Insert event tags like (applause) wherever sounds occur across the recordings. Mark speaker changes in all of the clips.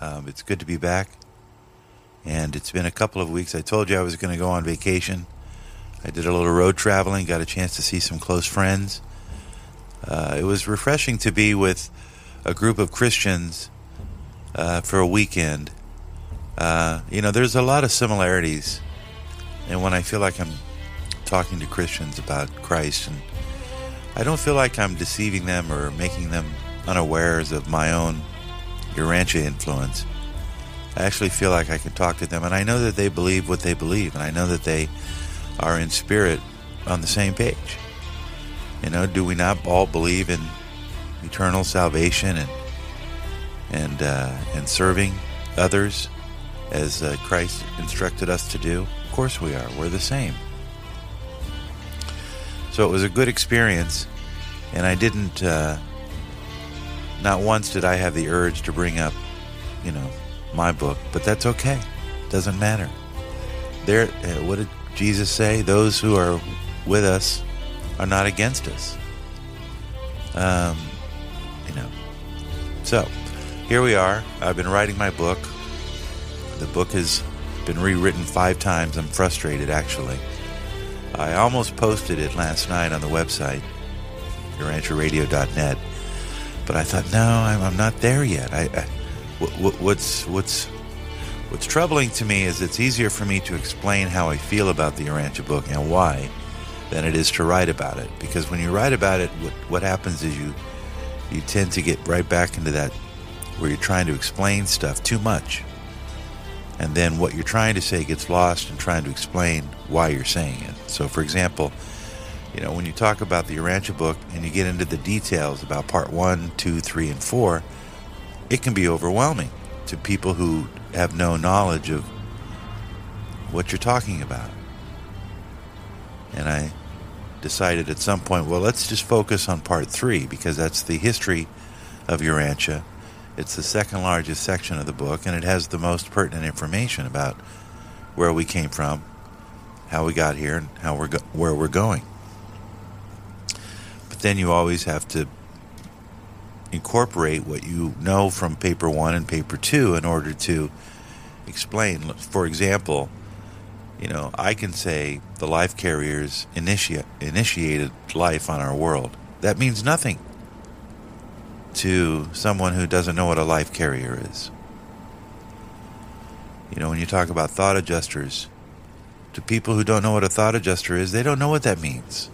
Speaker 1: Um, it's good to be back. And it's been a couple of weeks. I told you I was going to go on vacation. I did a little road traveling, got a chance to see some close friends. Uh, it was refreshing to be with a group of Christians uh, for a weekend. Uh, you know, there's a lot of similarities. And when I feel like I'm talking to Christians about Christ, and I don't feel like I'm deceiving them or making them unawares of my own Urantia influence. I actually feel like I can talk to them, and I know that they believe what they believe, and I know that they are in spirit on the same page. You know, do we not all believe in eternal salvation and and uh, and serving others as uh, Christ instructed us to do? Of course we are. We're the same. So it was a good experience, and I didn't. Uh, not once did I have the urge to bring up, you know, my book, but that's okay. Doesn't matter. There, uh, what did Jesus say? Those who are with us are not against us. Um, you know. So, here we are. I've been writing my book. The book has been rewritten five times. I'm frustrated, actually. I almost posted it last night on the website, urantiaradio.net, but I thought, no, I'm, I'm not there yet. I, I what's what's what's troubling to me is it's easier for me to explain how I feel about the Urantia book and why than it is to write about it. Because when you write about it, what, what happens is you you tend to get right back into that where you're trying to explain stuff too much. And then what you're trying to say gets lost in trying to explain why you're saying it. So, for example, you know, when you talk about the Urantia book and you get into the details about part one, two, three, and four, it can be overwhelming to people who have no knowledge of what you're talking about. And I decided at some point, well, let's just focus on part three because that's the history of Urantia. It's the second largest section of the book, and it has the most pertinent information about where we came from, how we got here, and how we're go- where we're going. But then you always have to incorporate what you know from paper one and paper two in order to explain. For example, you know, I can say the life carriers initi- initiated life on our world. That means nothing to someone who doesn't know what a life carrier is. You know, when you talk about thought adjusters, to people who don't know what a thought adjuster is, they don't know what that means.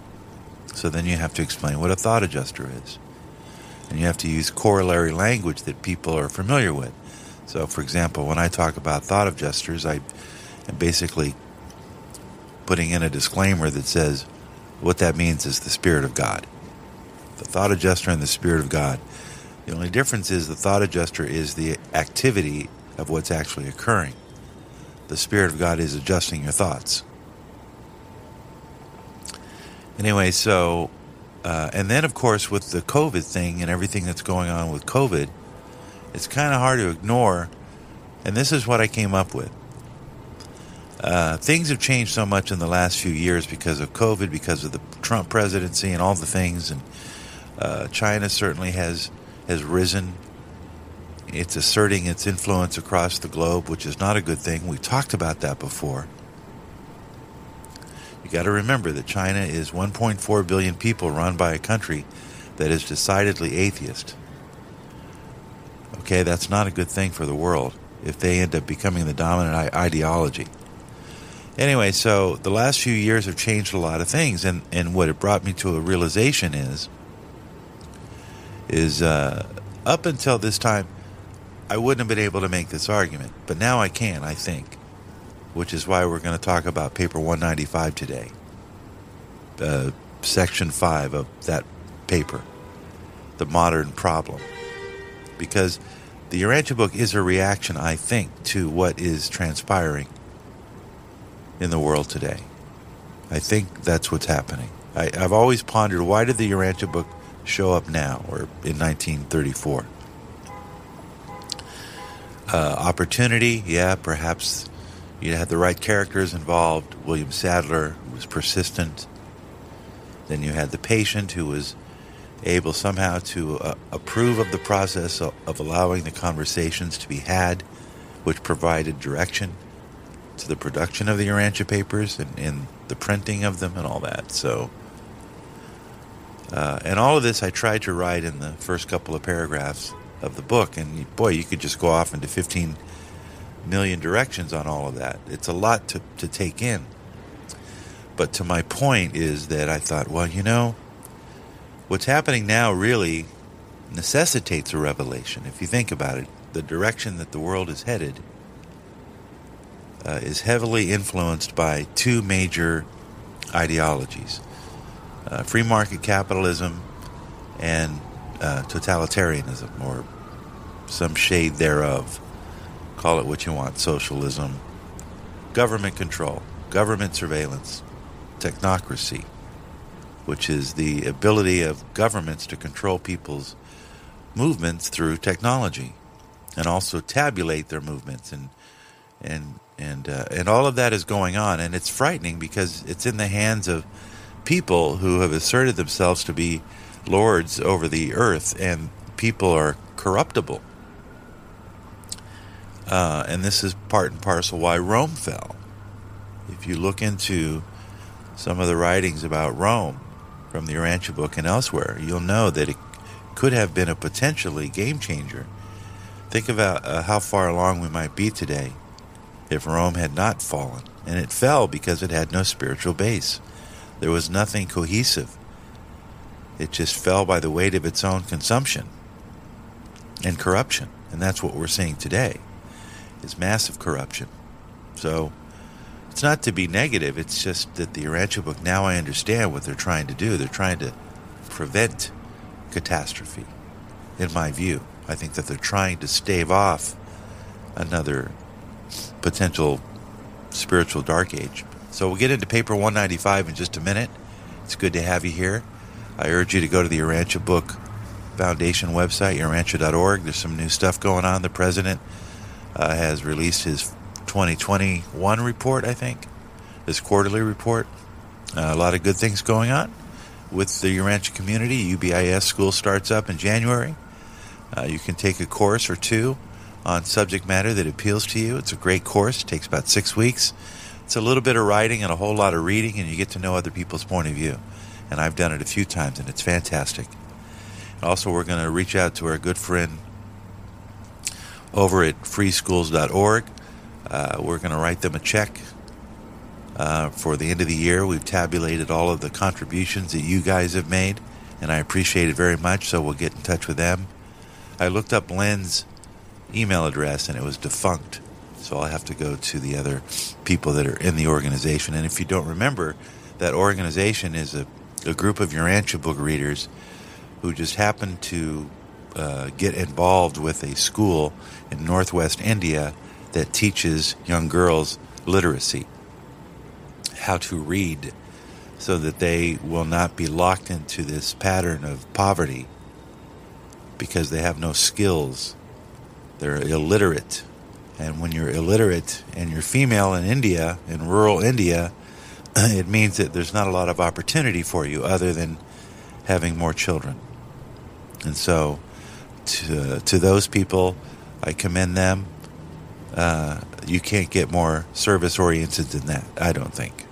Speaker 1: So then you have to explain what a thought adjuster is. And you have to use corollary language that people are familiar with. So, for example, when I talk about thought adjusters, I am basically putting in a disclaimer that says what that means is the Spirit of God. The thought adjuster and the Spirit of God. The only difference is the thought adjuster is the activity of what's actually occurring. The Spirit of God is adjusting your thoughts. Anyway, so uh, and then, of course, with the COVID thing and everything that's going on with COVID, it's kind of hard to ignore. And this is what I came up with. Uh, things have changed so much in the last few years because of COVID, because of the Trump presidency, and all the things. And uh, China certainly has has risen. It's asserting its influence across the globe, which is not a good thing. We talked about that before. Got to remember that China is 1.4 billion people run by a country that is decidedly atheist. Okay, that's not a good thing for the world if they end up becoming the dominant ideology. Anyway, so the last few years have changed a lot of things, and, and what it brought me to a realization is is uh, up until this time, I wouldn't have been able to make this argument, but now I can, I think which is why we're going to talk about paper 195 today, uh, section 5 of that paper, The Modern Problem. Because the Urantia book is a reaction, I think, to what is transpiring in the world today. I think that's what's happening. I, have always pondered why did the Urantia book show up now or in 1934? Uh, opportunity, yeah, perhaps you had the right characters involved. William Sadler, who was persistent. Then you had the patient, who was able somehow to uh, approve of the process of, of allowing the conversations to be had, which provided direction to the production of the Urantia papers and, and the printing of them and all that. So, uh, and all of this I tried to write in the first couple of paragraphs of the book. And boy, you could just go off into 15 million directions on all of that. It's a lot to, to take in. But to my point is that I thought, well, you know, what's happening now really necessitates a revelation. If you think about it, the direction that the world is headed uh, is heavily influenced by two major ideologies uh, free market capitalism and uh, totalitarianism, or some shade thereof. Call it what you want socialism, government control, government surveillance, technocracy, which is the ability of governments to control people's movements through technology and also tabulate their movements and and and uh, and all of that is going on. And it's frightening because it's in the hands of people who have asserted themselves to be lords over the earth and people are corruptible uh, and this is part and parcel why Rome fell if you look into some of the writings about Rome from the Urantia book and elsewhere you'll know that it could have been a potentially game changer think about uh, how far along we might be today if Rome had not fallen, and it fell because it had no spiritual base. There was nothing cohesive. It just fell by the weight of its own consumption and corruption. And that's what we're seeing today is massive corruption. So it's not to be negative, it's just that the Urantia book now I understand what they're trying to do. They're trying to prevent catastrophe, in my view. I think that they're trying to stave off another potential spiritual dark age. So we'll get into paper 195 in just a minute. It's good to have you here. I urge you to go to the Urantia Book Foundation website, urantia.org. There's some new stuff going on. The president uh, has released his 2021 report, I think, his quarterly report. Uh, a lot of good things going on with the Urantia community. UBIS school starts up in January. Uh, you can take a course or two on subject matter that appeals to you. It's a great course, it takes about six weeks. It's a little bit of writing and a whole lot of reading, and you get to know other people's point of view. And I've done it a few times, and it's fantastic. Also, we're going to reach out to our good friend over at freeschools.org. Uh, we're going to write them a check uh, for the end of the year. We've tabulated all of the contributions that you guys have made, and I appreciate it very much, so we'll get in touch with them. I looked up Len's email address and it was defunct. So I'll have to go to the other people that are in the organization. And if you don't remember, that organization is a, a group of Urantia book readers who just happened to uh, get involved with a school in northwest India that teaches young girls literacy, how to read, so that they will not be locked into this pattern of poverty because they have no skills they're illiterate. And when you're illiterate and you're female in India, in rural India, (clears throat) it means that there's not a lot of opportunity for you other than having more children. And so, to, to those people, I commend them. Uh, you can't get more service oriented than that, I don't think.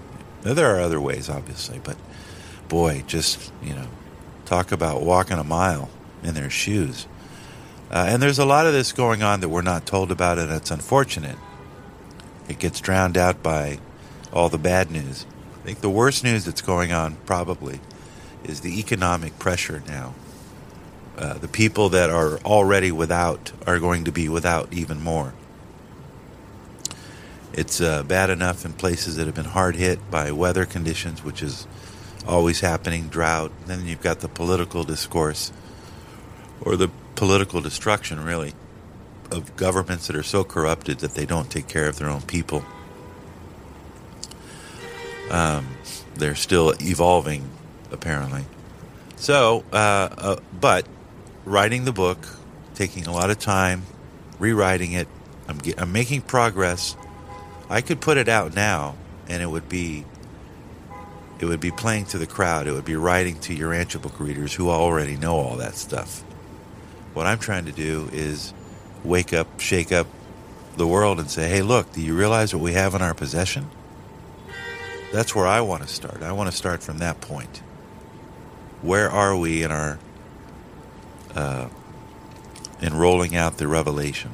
Speaker 1: Now, there are other ways, obviously, but boy, just, you know, talk about walking a mile in their shoes. Uh, and there's a lot of this going on that we're not told about, and it's unfortunate. It gets drowned out by all the bad news. I think the worst news that's going on, probably, is the economic pressure now. Uh, the people that are already without are going to be without even more. It's uh, bad enough in places that have been hard hit by weather conditions, which is always happening, drought. Then you've got the political discourse or the political destruction, really, of governments that are so corrupted that they don't take care of their own people. Um, they're still evolving, apparently. So, uh, uh, but writing the book, taking a lot of time, rewriting it, I'm, I'm making progress. I could put it out now, and it would be it would be playing to the crowd. It would be writing to Urantia book readers who already know all that stuff. What I'm trying to do is wake up, shake up the world and say, hey, look, do you realize what we have in our possession? That's where I want to start. I want to start from that point. Where are we in our uh, in rolling out the revelation?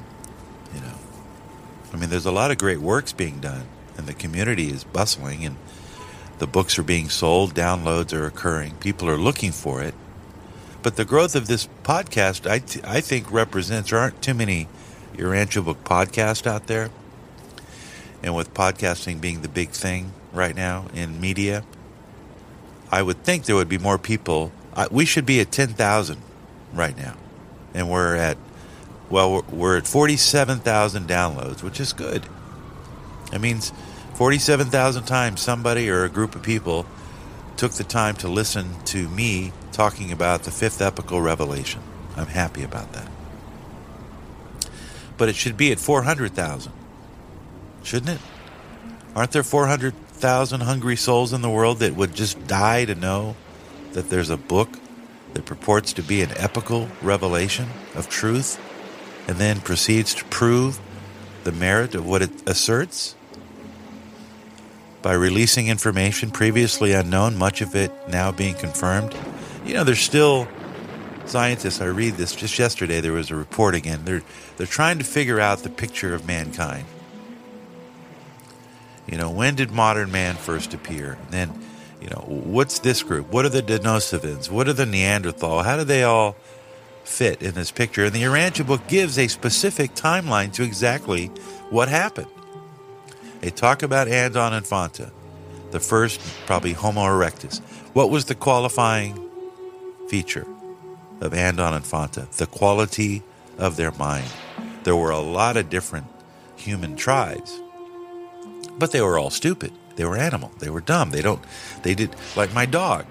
Speaker 1: You know, I mean, there's a lot of great works being done, and the community is bustling, and the books are being sold, downloads are occurring, people are looking for it. But the growth of this podcast, I, think, represents there aren't too many Urantia Book podcasts out there. And with podcasting being the big thing right now in media, I would think there would be more people. I, we should be at 10,000 right now. And we're at, well, we're, at 47,000 downloads, which is good. It means 47,000 times somebody or a group of people took the time to listen to me talking about the fifth epical revelation. I'm happy about that. But it should be at 400,000, shouldn't it? Aren't there 400,000 hungry souls in the world that would just die to know that there's a book that purports to be an epical revelation of truth and then proceeds to prove the merit of what it asserts? By releasing information previously unknown, much of it now being confirmed. You know, there's still scientists. I read this just yesterday. There was a report again. They're they're trying to figure out the picture of mankind. You know, when did modern man first appear? And then, you know, what's this group? What are the Denisovans? What are the Neanderthal? How do they all fit in this picture? And the Urantia book gives a specific timeline to exactly what happened. They talk about Andon and Fonta, the first, probably Homo erectus. What was the qualifying feature of Andon and Fonta? The quality of their mind. There were a lot of different human tribes but they were all stupid. They were animal. They were dumb. They don't. They did like my dog.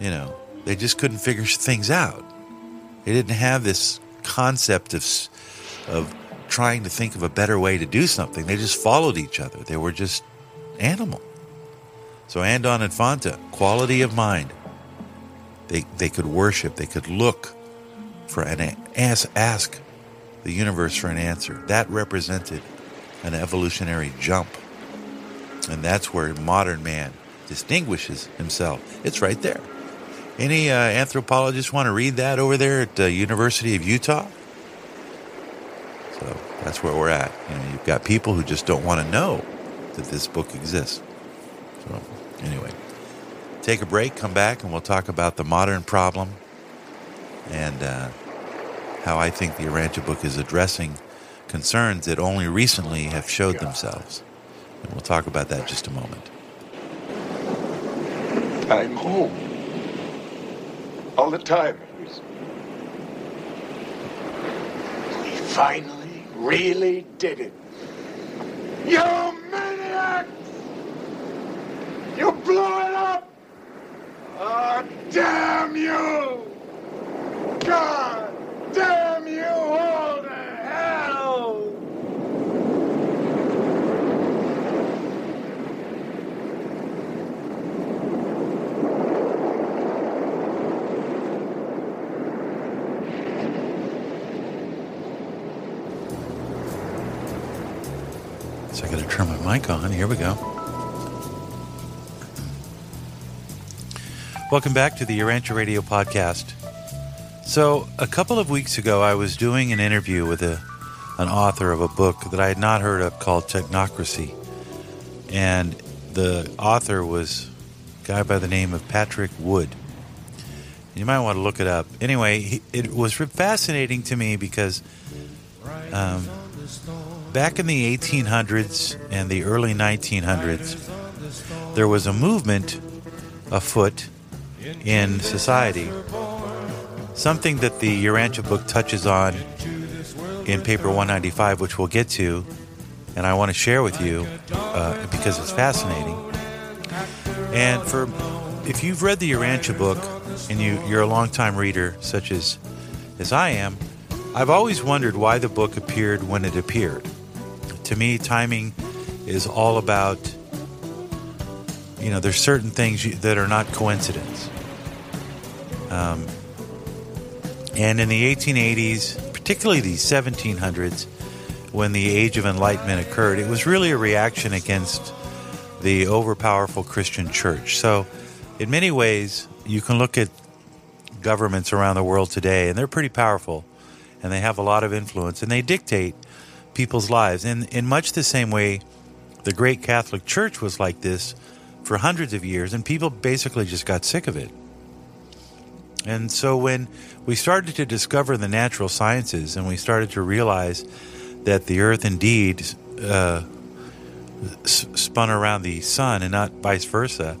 Speaker 1: You know, they just couldn't figure (laughs) things out. They didn't have this concept of of trying to think of a better way to do something. They just followed each other. They were just animal. So Andon and Infanta, quality of mind. They they could worship. They could look for an ask ask the universe for an answer. That represented an evolutionary jump. And that's where modern man distinguishes himself. It's right there. Any uh, anthropologists want to read that over there at the University of Utah? So that's where we're at. You know, you've got people who just don't want to know that this book exists. So anyway, take a break, come back, and we'll talk about the modern problem and uh, how I think the Urantia book is addressing concerns that only recently have showed themselves. And we'll talk about that just a moment.
Speaker 2: I'm home. All the time. We finally really did it. You maniacs! You blew it up! Oh, damn you! God damn you all to hell!
Speaker 1: So I got to turn my mic on. Here we go. Welcome back to the Urantia Radio podcast. So, a couple of weeks ago, I was doing an interview with a, an author of a book that I had not heard of called Technocracy. And the author was a guy by the name of Patrick Wood. You might want to look it up. Anyway, it was fascinating to me because um, back in the 1800s and the early 1900s, there was a movement afoot in society, something that the Urantia book touches on in paper 195, which we'll get to, and I want to share with you uh, because it's fascinating. And for if you've read the Urantia book and you, you're a longtime reader, such as as I am, I've always wondered why the book appeared when it appeared. To me, timing is all about you know, there's certain things you, that are not coincidence. Um, and in the 1880s, particularly the 1700s, when the Age of Enlightenment occurred, it was really a reaction against the overpowerful Christian church. So, in many ways, you can look at governments around the world today, and they're pretty powerful, and they have a lot of influence, and they dictate people's lives. And in much the same way, the great Catholic Church was like this for hundreds of years, and people basically just got sick of it. And so when we started to discover the natural sciences and we started to realize that the earth indeed uh, spun around the sun and not vice versa,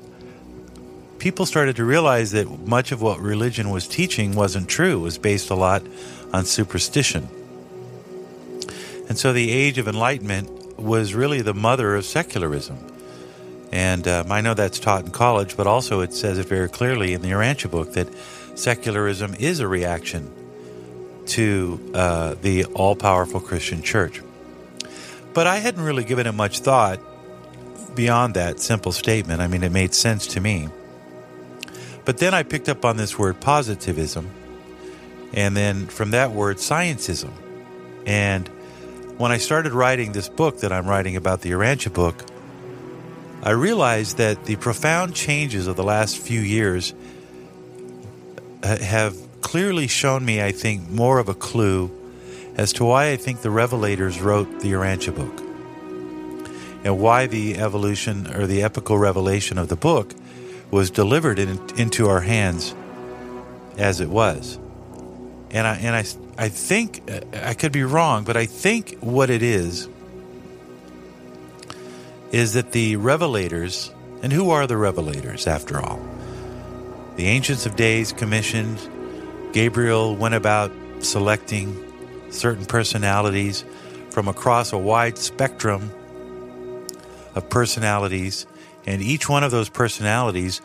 Speaker 1: people started to realize that much of what religion was teaching wasn't true, it was based a lot on superstition. And so the age of enlightenment was really the mother of secularism. And um, I know that's taught in college, but also it says it very clearly in the Urantia book that secularism is a reaction to uh, the all powerful Christian church. But I hadn't really given it much thought beyond that simple statement. I mean, it made sense to me. But then I picked up on this word positivism, and then from that word, scientism. And when I started writing this book that I'm writing about the Urantia book, I realized that the profound changes of the last few years have clearly shown me, I think, more of a clue as to why I think the Revelators wrote the Urantia book and why the evolution or the epical revelation of the book was delivered in, into our hands as it was. And I and I I think I could be wrong, but I think what it is is that the revelators, and who are the revelators after all? The Ancients of Days commissioned, Gabriel went about selecting certain personalities from across a wide spectrum of personalities, and each one of those personalities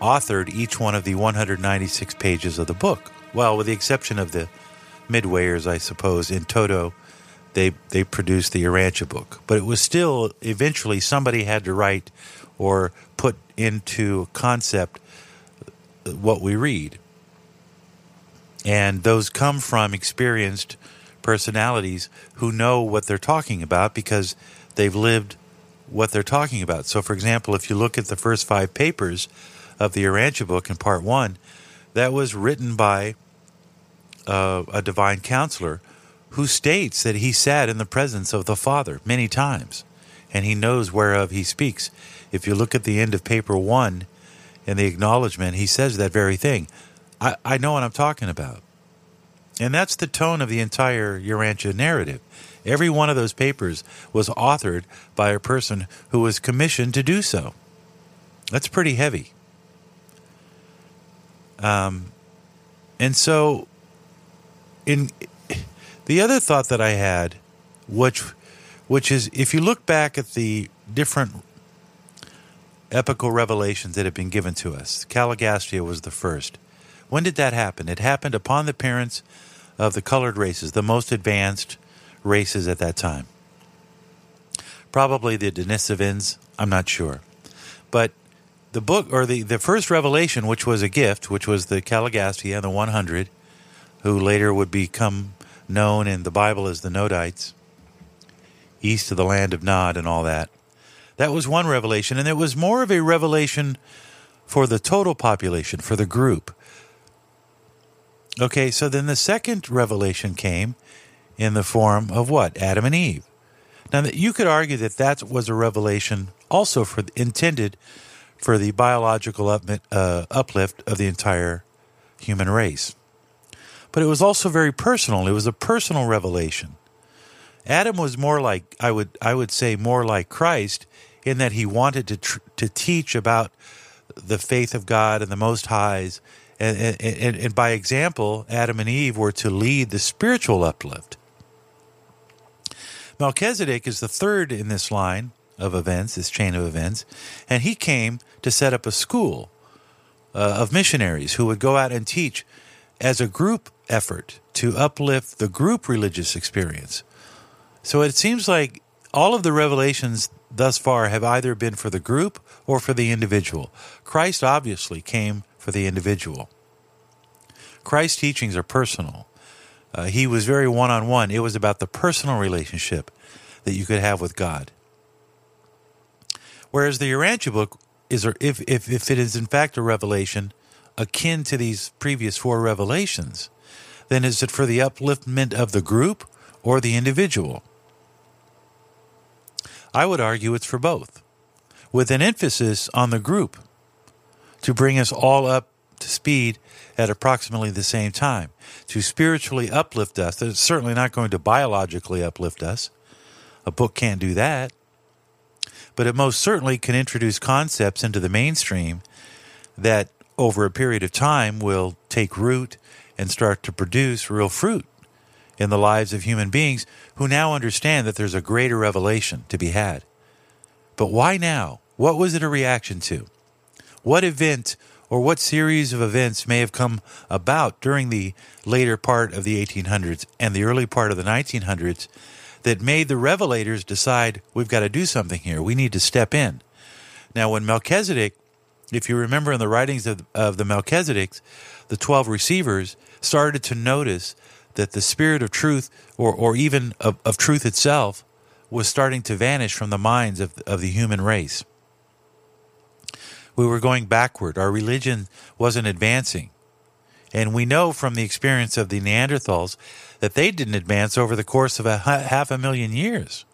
Speaker 1: authored each one of the 196 pages of the book. Well, with the exception of the midwayers, I suppose, in toto, they they produced the Urantia book. But it was still eventually somebody had to write or put into concept what we read. And those come from experienced personalities who know what they're talking about because they've lived what they're talking about. So, for example, if you look at the first five papers of the Urantia book in part one, that was written by uh, a divine counselor who states that he sat in the presence of the Father many times and he knows whereof he speaks. If you look at the end of paper one in the acknowledgement, he says that very thing. I, I know what I'm talking about. And that's the tone of the entire Urantia narrative. Every one of those papers was authored by a person who was commissioned to do so. That's pretty heavy. Um, and so, in the other thought that I had, which which is if you look back at the different epical revelations that have been given to us, Caligastia was the first. When did that happen? It happened upon the appearance of the colored races, the most advanced races at that time. Probably the Denisovans, I'm not sure. But the book, or the, the first revelation, which was a gift, which was the Caligastia, and the 100, who later would become known in the Bible as the Nodites, east of the land of Nod and all that. That was one revelation, and it was more of a revelation for the total population, for the group. Okay, so then the second revelation came in the form of what? Adam and Eve. Now, you could argue that that was a revelation also for intended for the biological uh, uplift of the entire human race but it was also very personal. It was a personal revelation. Adam was more like I would I would say more like Christ in that he wanted to tr- to teach about the faith of God and the Most Highs, and, and, and by example, Adam and Eve were to lead the spiritual uplift. Melchizedek is the third in this line of events, this chain of events, and he came to set up a school uh, of missionaries who would go out and teach as a group effort to uplift the group religious experience. So it seems like all of the revelations thus far have either been for the group or for the individual. Christ obviously came for the individual. Christ's teachings are personal. Uh, he was very one on one. It was about the personal relationship that you could have with God. Whereas the Urantia book is, if, if, if it is in fact a revelation akin to these previous four revelations, then is it for the upliftment of the group or the individual? I would argue it's for both, with an emphasis on the group to bring us all up to speed at approximately the same time, to spiritually uplift us. It's certainly not going to biologically uplift us. A book can't do that. But it most certainly can introduce concepts into the mainstream that over a period of time will take root and start to produce real fruit in the lives of human beings who now understand that there's a greater revelation to be had. But why now? What was it a reaction to? What event or what series of events may have come about during the later part of the 1800s and the early part of the 1900s that made the revelators decide we've got to do something here. We need to step in. Now, when Melchizedek, if you remember in the writings of, of the Melchizedeks, the 12 receivers started to notice that the spirit of truth, or, or even of, of truth itself, was starting to vanish from the minds of, of the human race. We were going backward. Our religion wasn't advancing. And we know from the experience of the Neanderthals that they didn't advance over the course of a half a million years.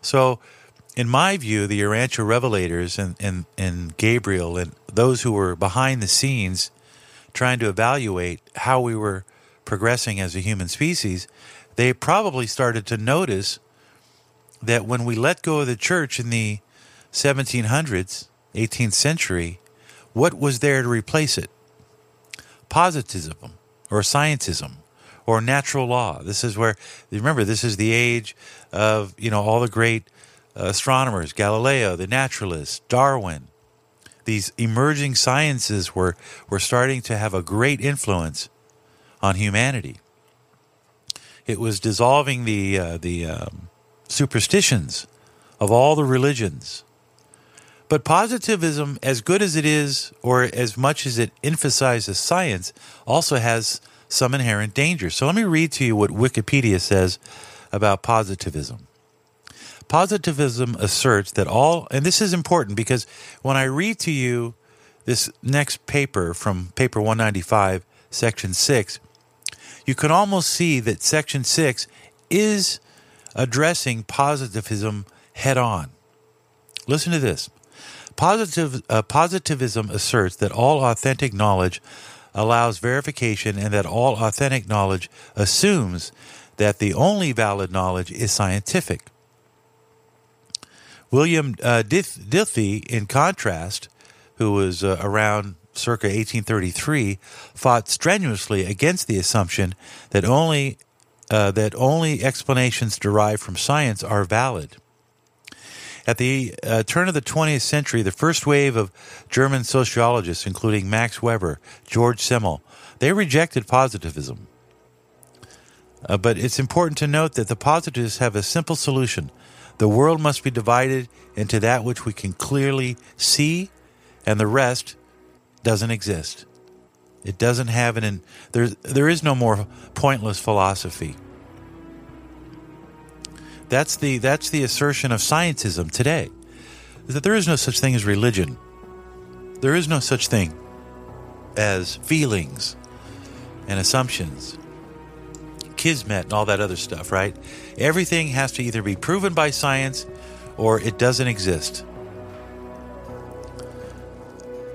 Speaker 1: So, in my view, the Urantia revelators and, and, and Gabriel and those who were behind the scenes trying to evaluate how we were progressing as a human species, they probably started to notice that when we let go of the church in the 1700s, 18th century, what was there to replace it? Positivism or scientism or natural law. This is where, remember, this is the age of, you know, all the great astronomers, Galileo, the naturalists, Darwin. These emerging sciences were, were starting to have a great influence on humanity. It was dissolving the uh, the um, superstitions of all the religions. But positivism, as good as it is, or as much as it emphasizes science, also has some inherent danger. So let me read to you what Wikipedia says about positivism. Positivism asserts that all, and this is important because when I read to you this next paper from paper 195, section 6, you can almost see that Section 6 is addressing positivism head on. Listen to this. Positive, uh, positivism asserts that all authentic knowledge allows verification and that all authentic knowledge assumes that the only valid knowledge is scientific. William uh, Dilthey, in contrast, who was uh, around circa 1833, fought strenuously against the assumption that only uh, that only explanations derived from science are valid. At the uh, turn of the 20th century, the first wave of German sociologists, including Max Weber, George Simmel, they rejected positivism. Uh, but it's important to note that the positivists have a simple solution. The world must be divided into that which we can clearly see, and the rest doesn't exist. It doesn't have an there there is no more pointless philosophy. That's the that's the assertion of scientism today. Is that there is no such thing as religion. There is no such thing as feelings and assumptions. Kismet and all that other stuff, right? Everything has to either be proven by science or it doesn't exist.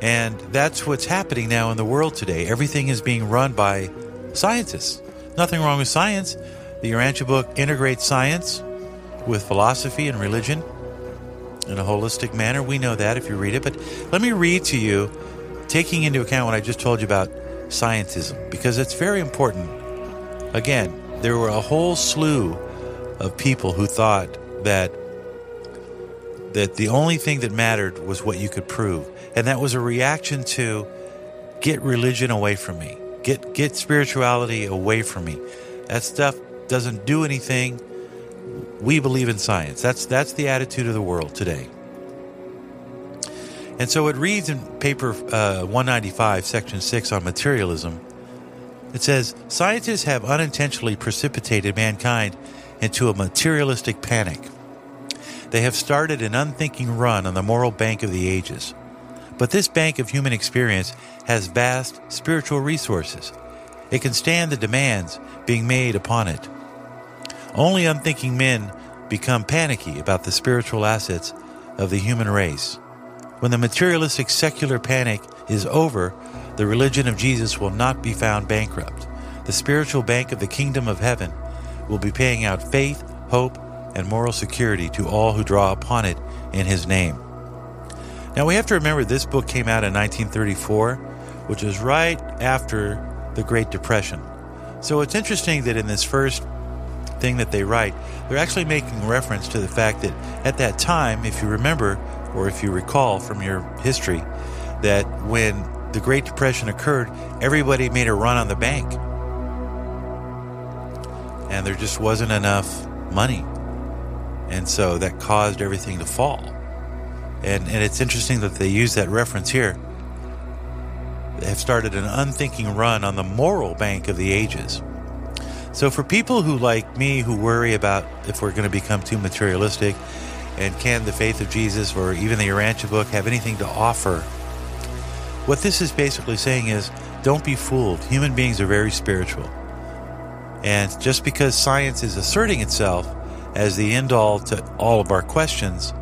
Speaker 1: And that's what's happening now in the world today. Everything is being run by scientists. Nothing wrong with science. The Urantia book integrates science with philosophy and religion in a holistic manner. We know that if you read it. But let me read to you, taking into account what I just told you about scientism, because it's very important. Again, there were a whole slew of people who thought that that the only thing that mattered was what you could prove. And that was a reaction to get religion away from me. Get get spirituality away from me. That stuff doesn't do anything. we believe in science. That's that's the attitude of the world today. And so it reads in paper uh, 195, section 6 on materialism. It says scientists have unintentionally precipitated mankind into a materialistic panic. They have started an unthinking run on the moral bank of the ages. But this bank of human experience has vast spiritual resources. It can stand the demands being made upon it. Only unthinking men become panicky about the spiritual assets of the human race. When the materialistic secular panic is over, the religion of Jesus will not be found bankrupt. The spiritual bank of the kingdom of heaven will be paying out faith, hope, and moral security to all who draw upon it in his name. Now we have to remember this book came out in 1934, which was right after the Great Depression. So it's interesting that in this first thing that they write, they're actually making reference to the fact that at that time, if you remember or if you recall from your history, that when the Great Depression occurred, everybody made a run on the bank. And there just wasn't enough money. And so that caused everything to fall. And, and it's interesting that they use that reference here. They have started an unthinking run on the moral bank of the ages. So, for people who, like me, who worry about if we're going to become too materialistic and can the faith of Jesus or even the Urantia book have anything to offer, what this is basically saying is don't be fooled. Human beings are very spiritual. And just because science is asserting itself as the end all to all of our questions,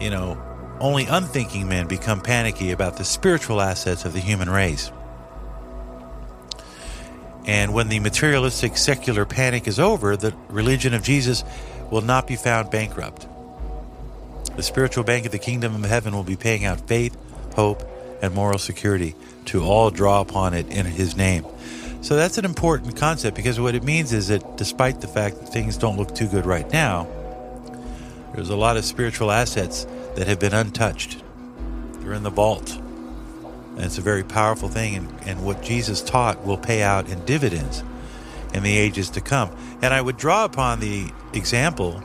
Speaker 1: you know, only unthinking men become panicky about the spiritual assets of the human race. And when the materialistic secular panic is over, the religion of Jesus will not be found bankrupt. The spiritual bank of the kingdom of heaven will be paying out faith, hope, and moral security to all draw upon it in his name. So that's an important concept because what it means is that despite the fact that things don't look too good right now, there's a lot of spiritual assets that have been untouched. They're in the vault. And it's a very powerful thing, and, and what Jesus taught will pay out in dividends in the ages to come. And I would draw upon the example,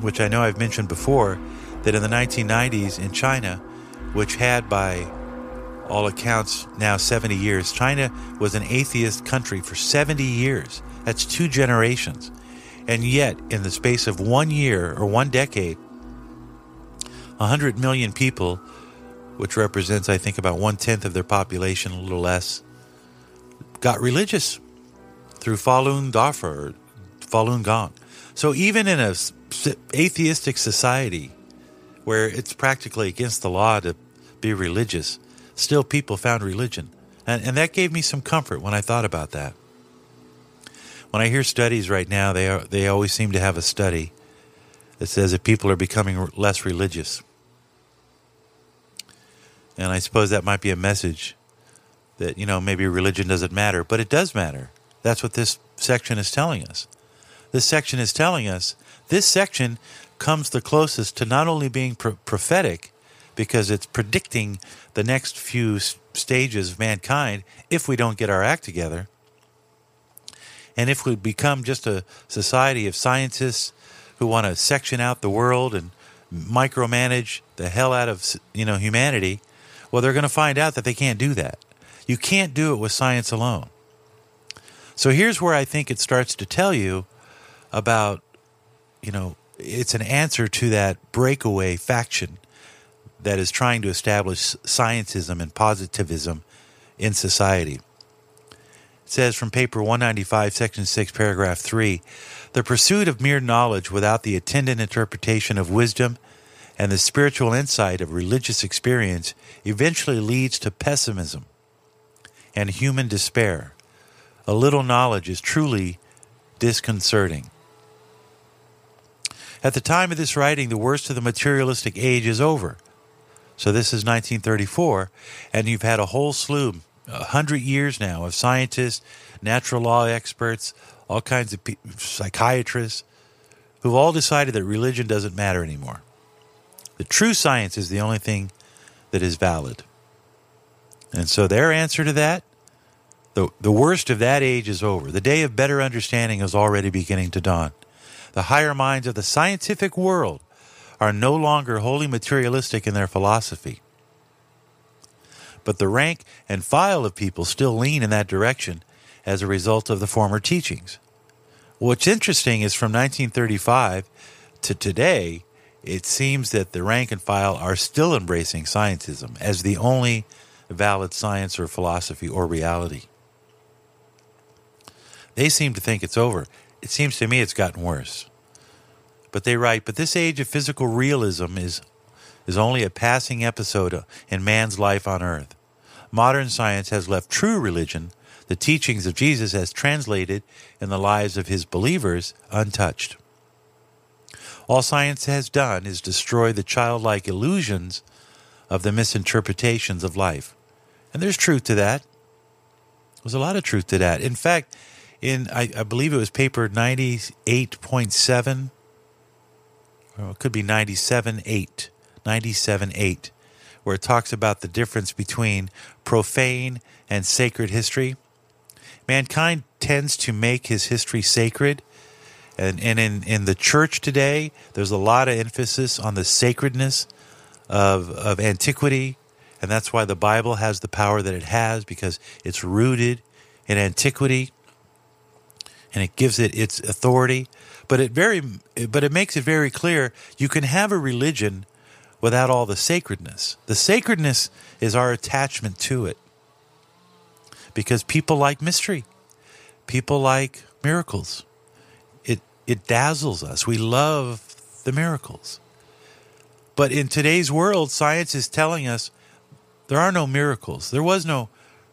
Speaker 1: which I know I've mentioned before, that in the 1990s in China, which had by all accounts now 70 years, China was an atheist country for 70 years. That's two generations. And yet, in the space of one year or one decade, 100 million people which represents, I think, about one tenth of their population, a little less, got religious through Falun Dafa or Falun Gong. So even in a atheistic society where it's practically against the law to be religious, still people found religion. And, and that gave me some comfort when I thought about that. When I hear studies right now, they, are, they always seem to have a study that says that people are becoming less religious. And I suppose that might be a message that, you know, maybe religion doesn't matter, but it does matter. That's what this section is telling us. This section is telling us, this section comes the closest to not only being pro- prophetic, because it's predicting the next few stages of mankind if we don't get our act together. And if we become just a society of scientists who want to section out the world and micromanage the hell out of you know humanity, well, they're going to find out that they can't do that. You can't do it with science alone. So here's where I think it starts to tell you about, you know, it's an answer to that breakaway faction that is trying to establish scientism and positivism in society. It says from paper 195, section 6, paragraph 3 the pursuit of mere knowledge without the attendant interpretation of wisdom and the spiritual insight of religious experience eventually leads to pessimism and human despair. A little knowledge is truly disconcerting. At the time of this writing, the worst of the materialistic age is over. So this is 1934, and you've had a whole slew, a hundred years now, of scientists, natural law experts, all kinds of psychiatrists, who've all decided that religion doesn't matter anymore. The true science is the only thing that is valid. And so their answer to that, the, the worst of that age is over. The day of better understanding is already beginning to dawn. The higher minds of the scientific world are no longer wholly materialistic in their philosophy. But the rank and file of people still lean in that direction as a result of the former teachings. What's interesting is from 1935 to today, it seems that the rank and file are still embracing scientism as the only valid science or philosophy or reality. They seem to think it's over. It seems to me it's gotten worse. But they write, but this age of physical realism is, is only a passing episode in man's life on earth. Modern science has left true religion, the teachings of Jesus as translated in the lives of his believers, untouched. All science has done is destroy the childlike illusions of the misinterpretations of life. And there's truth to that. There's a lot of truth to that. In fact, in I, I believe it was paper 98.7, or it could be ninety-seven 97.8, 97.8, where it talks about the difference between profane and sacred history. Mankind tends to make his history sacred. And, and in, in the church today, there's a lot of emphasis on the sacredness of, of antiquity. And that's why the Bible has the power that it has because it's rooted in antiquity and it gives it its authority. But it very, but it makes it very clear you can have a religion without all the sacredness. The sacredness is our attachment to it, because people like mystery, people like miracles. It it dazzles us. We love the miracles. But in today's world, science is telling us there are no miracles. There was no.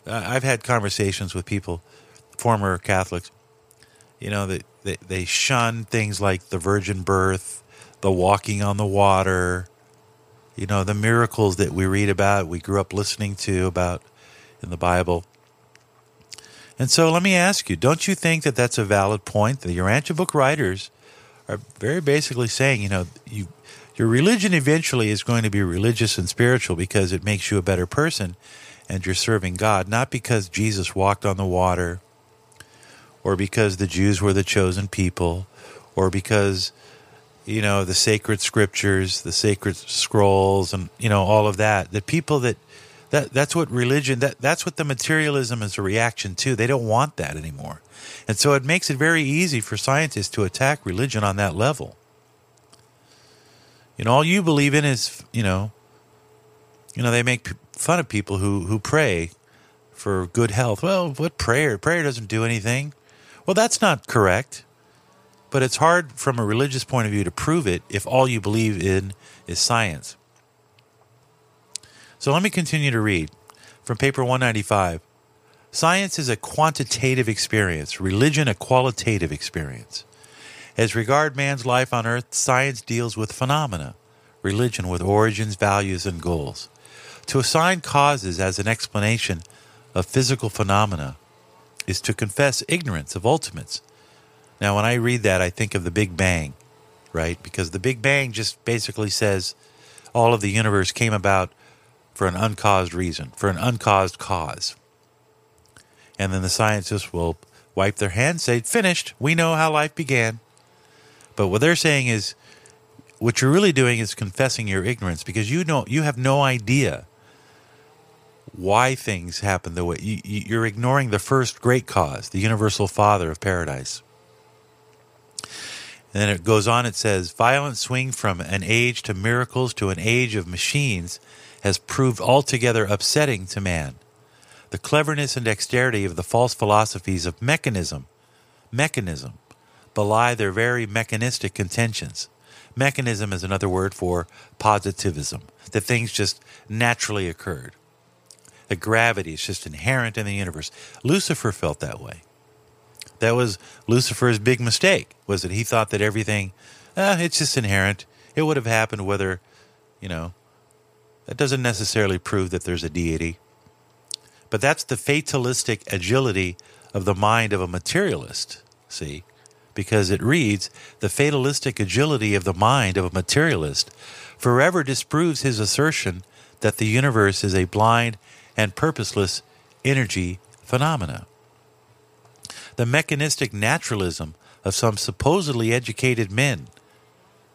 Speaker 1: Uh, I've had conversations with people, former Catholics, you know, they, they, they shun things like the virgin birth, the walking on the water, you know, the miracles that we read about, we grew up listening to about in the Bible. And so let me ask you, don't you think that that's a valid point? The Urantia book writers are very basically saying, you know, you, your religion eventually is going to be religious and spiritual because it makes you a better person and you're serving God, not because Jesus walked on the water or because the Jews were the chosen people, or because you know the sacred scriptures, the sacred scrolls, and you know all of that. The people that that that's what religion that that's what the materialism is a reaction to. They don't want that anymore, and so it makes it very easy for scientists to attack religion on that level. You know, all you believe in is you know, you know they make fun of people who who pray for good health. Well, what prayer? Prayer doesn't do anything. Well, that's not correct, but it's hard from a religious point of view to prove it if all you believe in is science. So let me continue to read from paper 195. Science is a quantitative experience, religion a qualitative experience. As regard man's life on earth, science deals with phenomena, religion with origins, values, and goals. To assign causes as an explanation of physical phenomena is to confess ignorance of ultimates. Now, when I read that, I think of the Big Bang, right? Because the Big Bang just basically says all of the universe came about for an uncaused reason, for an uncaused cause. And then the scientists will wipe their hands, say, finished, we know how life began. But what they're saying is, what you're really doing is confessing your ignorance because you know you have no idea why things happen the way you, you're ignoring the first great cause, the universal father of paradise. And then it goes on, it says, violent swing from an age to miracles to an age of machines has proved altogether upsetting to man. The cleverness and dexterity of the false philosophies of mechanism, mechanism, belie their very mechanistic contentions. Mechanism is another word for positivism, that things just naturally occurred. The gravity is just inherent in the universe. Lucifer felt that way. That was Lucifer's big mistake, was that he thought that everything, eh, it's just inherent. It would have happened whether, you know, that doesn't necessarily prove that there's a deity. But that's the fatalistic agility of the mind of a materialist, see? Because it reads, the fatalistic agility of the mind of a materialist forever disproves his assertion that the universe is a blind and purposeless energy phenomena. The mechanistic naturalism of some supposedly educated men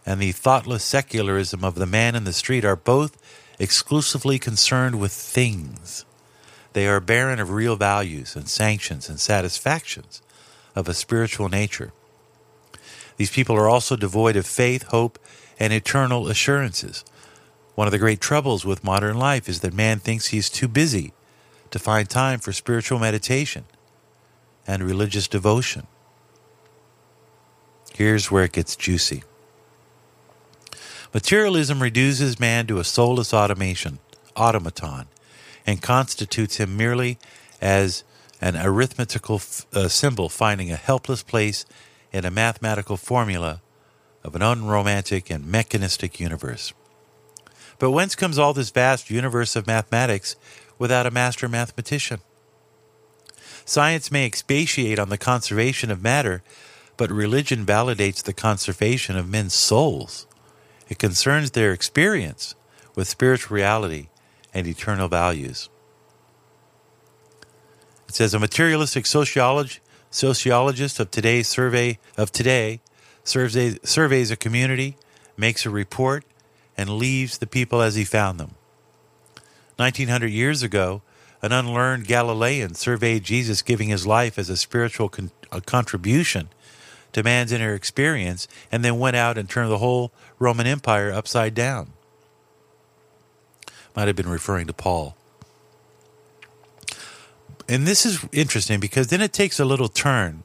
Speaker 1: and the thoughtless secularism of the man in the street are both exclusively concerned with things. They are barren of real values and sanctions and satisfactions of a spiritual nature. These people are also devoid of faith, hope, and eternal assurances. One of the great troubles with modern life is that man thinks he is too busy to find time for spiritual meditation and religious devotion. Here's where it gets juicy. Materialism reduces man to a soulless automation, automaton, and constitutes him merely as an arithmetical uh, symbol finding a helpless place in a mathematical formula of an unromantic and mechanistic universe. But whence comes all this vast universe of mathematics without a master mathematician? Science may expatiate on the conservation of matter, but religion validates the conservation of men's souls. It concerns their experience with spiritual reality and eternal values. It says a materialistic sociolog- sociologist of today's survey of today surveys, surveys a community, makes a report, and leaves the people as he found them. 1900 years ago, an unlearned Galilean surveyed Jesus giving his life as a spiritual con- a contribution to man's inner experience and then went out and turned the whole Roman Empire upside down. Might have been referring to Paul. And this is interesting because then it takes a little turn.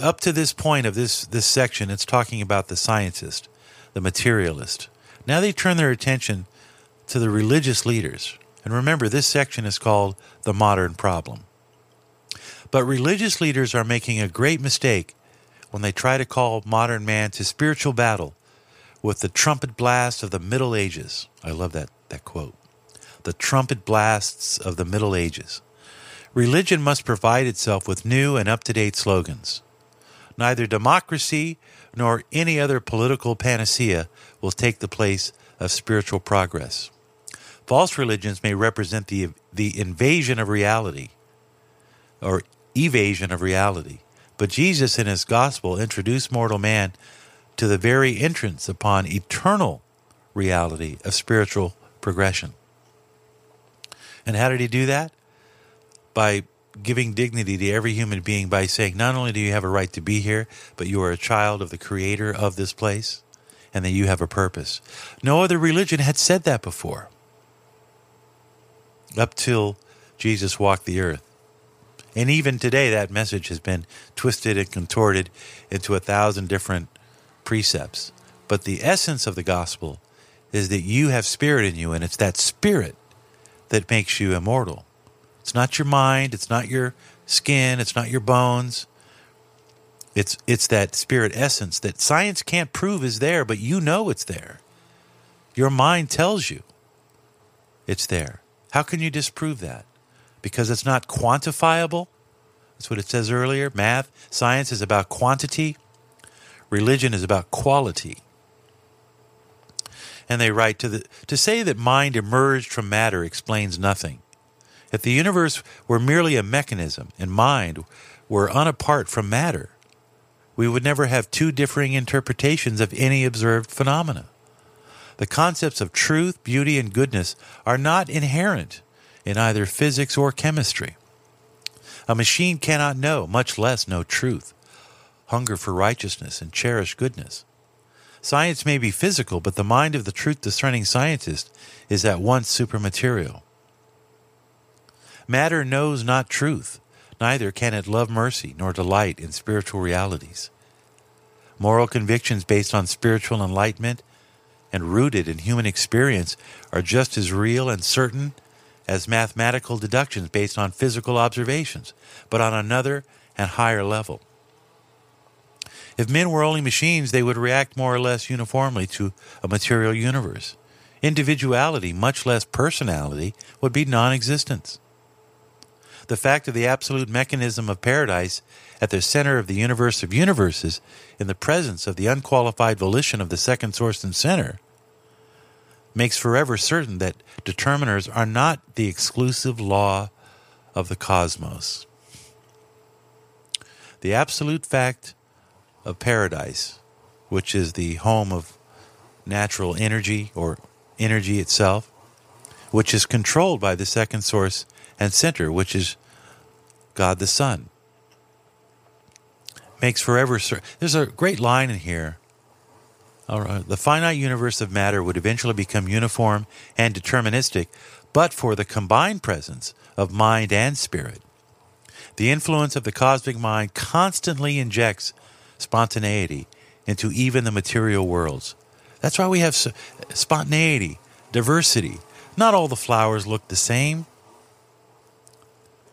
Speaker 1: Up to this point of this, this section, it's talking about the scientist, the materialist. Now they turn their attention to the religious leaders. And remember, this section is called the modern problem. But religious leaders are making a great mistake when they try to call modern man to spiritual battle with the trumpet blast of the Middle Ages. I love that, that quote. The trumpet blasts of the Middle Ages. Religion must provide itself with new and up to date slogans. Neither democracy nor any other political panacea will take the place of spiritual progress. False religions may represent the, the invasion of reality or evasion of reality. But Jesus in his gospel introduced mortal man to the very entrance upon eternal reality of spiritual progression. And how did he do that? By giving dignity to every human being by saying, not only do you have a right to be here, but you are a child of the creator of this place and that you have a purpose. No other religion had said that before. Up till Jesus walked the earth. And even today, that message has been twisted and contorted into a thousand different precepts. But the essence of the gospel is that you have spirit in you, and it's that spirit that makes you immortal. It's not your mind, it's not your skin, it's not your bones. It's it's that spirit essence that science can't prove is there, but you know it's there. Your mind tells you it's there. How can you disprove that? because it's not quantifiable. That's what it says earlier. Math, science is about quantity, religion is about quality. And they write to the to say that mind emerged from matter explains nothing. If the universe were merely a mechanism and mind were unapart from matter, we would never have two differing interpretations of any observed phenomena. The concepts of truth, beauty, and goodness are not inherent in either physics or chemistry. A machine cannot know, much less know truth, hunger for righteousness, and cherish goodness. Science may be physical, but the mind of the truth discerning scientist is at once supermaterial. Matter knows not truth, neither can it love mercy nor delight in spiritual realities. Moral convictions based on spiritual enlightenment and rooted in human experience are just as real and certain as mathematical deductions based on physical observations, but on another and higher level. If men were only machines, they would react more or less uniformly to a material universe. Individuality, much less personality, would be non existence. The fact of the absolute mechanism of paradise at the center of the universe of universes, in the presence of the unqualified volition of the second source and center, makes forever certain that determiners are not the exclusive law of the cosmos. The absolute fact of paradise, which is the home of natural energy or energy itself, which is controlled by the second source and center, which is God the Son. Makes forever. There's a great line in here. Alright, the finite universe of matter would eventually become uniform and deterministic, but for the combined presence of mind and spirit. The influence of the cosmic mind constantly injects spontaneity into even the material worlds. That's why we have spontaneity, diversity. Not all the flowers look the same.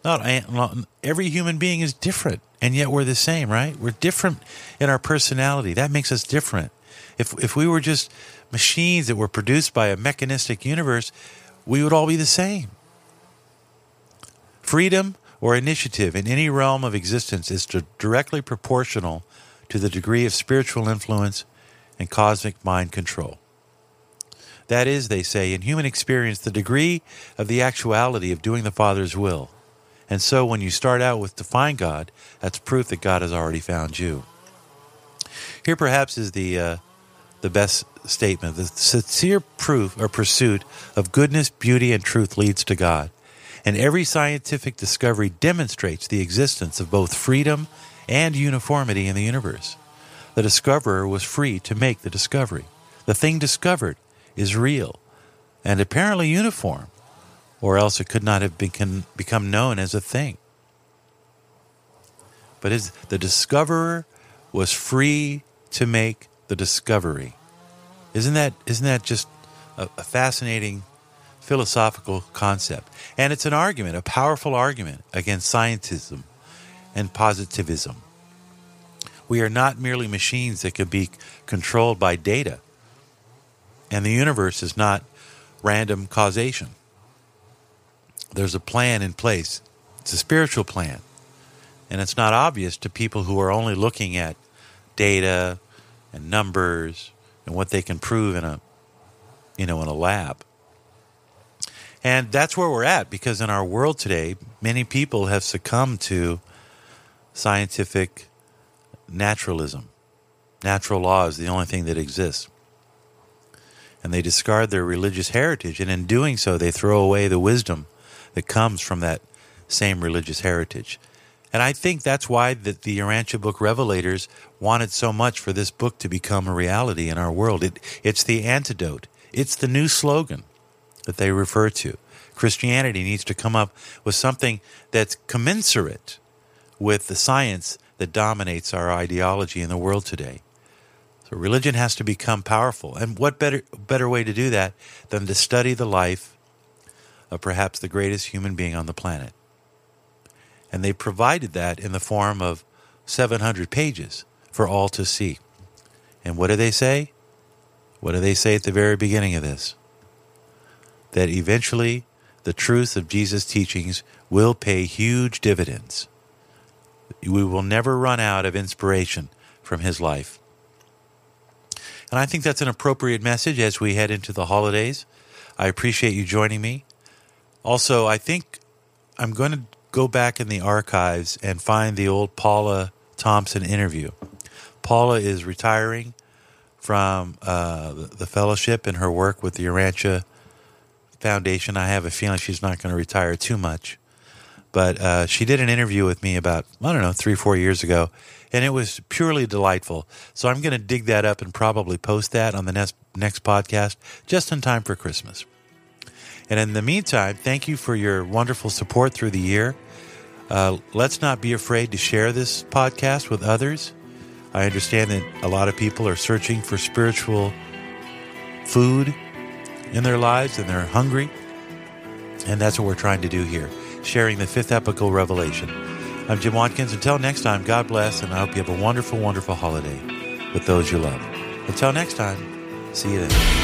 Speaker 1: Not, not every human being is different, and yet we're the same, right? We're different in our personality. That makes us different. If if we were just machines that were produced by a mechanistic universe, we would all be the same. Freedom or initiative in any realm of existence is directly proportional to the degree of spiritual influence and cosmic mind control. That is, they say, in human experience, the degree of the actuality of doing the Father's will. And so when you start out with to find God, that's proof that God has already found you. Here perhaps is the uh, the best statement. The sincere proof or pursuit of goodness, beauty, and truth leads to God. And every scientific discovery demonstrates the existence of both freedom and uniformity in the universe. The discoverer was free to make the discovery. The thing discovered is real and apparently uniform, or else it could not have become, become known as a thing. But the discoverer was free to make the discovery. Isn't that, isn't that just a, a fascinating philosophical concept? And it's an argument, a powerful argument against scientism and positivism. We are not merely machines that can be controlled by data. And the universe is not random causation. There's a plan in place, it's a spiritual plan. And it's not obvious to people who are only looking at data and numbers and what they can prove in a you know in a lab. And that's where we're at because in our world today, many people have succumbed to scientific naturalism. Natural law is the only thing that exists. And they discard their religious heritage, and in doing so, they throw away the wisdom that comes from that same religious heritage. And I think that's why the, the Urantia book Revelators wanted so much for this book to become a reality in our world. It, it's the antidote, it's the new slogan that they refer to. Christianity needs to come up with something that's commensurate with the science that dominates our ideology in the world today. So religion has to become powerful. And what better better way to do that than to study the life of perhaps the greatest human being on the planet? And they provided that in the form of 700 pages for all to see. And what do they say? What do they say at the very beginning of this? That eventually the truth of Jesus' teachings will pay huge dividends we will never run out of inspiration from his life. And I think that's an appropriate message as we head into the holidays. I appreciate you joining me. Also, I think I'm going to go back in the archives and find the old Paula Thompson interview. Paula is retiring from uh, the fellowship and her work with the Urantia Foundation. I have a feeling she's not going to retire too much. But uh, she did an interview with me about, I don't know, three, four years ago, and it was purely delightful. So I'm going to dig that up and probably post that on the next, next podcast just in time for Christmas. And in the meantime, thank you for your wonderful support through the year. Uh, let's not be afraid to share this podcast with others. I understand that a lot of people are searching for spiritual food in their lives and they're hungry. And that's what we're trying to do here sharing the fifth epochal revelation. I'm Jim Watkins. Until next time, God bless, and I hope you have a wonderful, wonderful holiday with those you love. Until next time, see you then.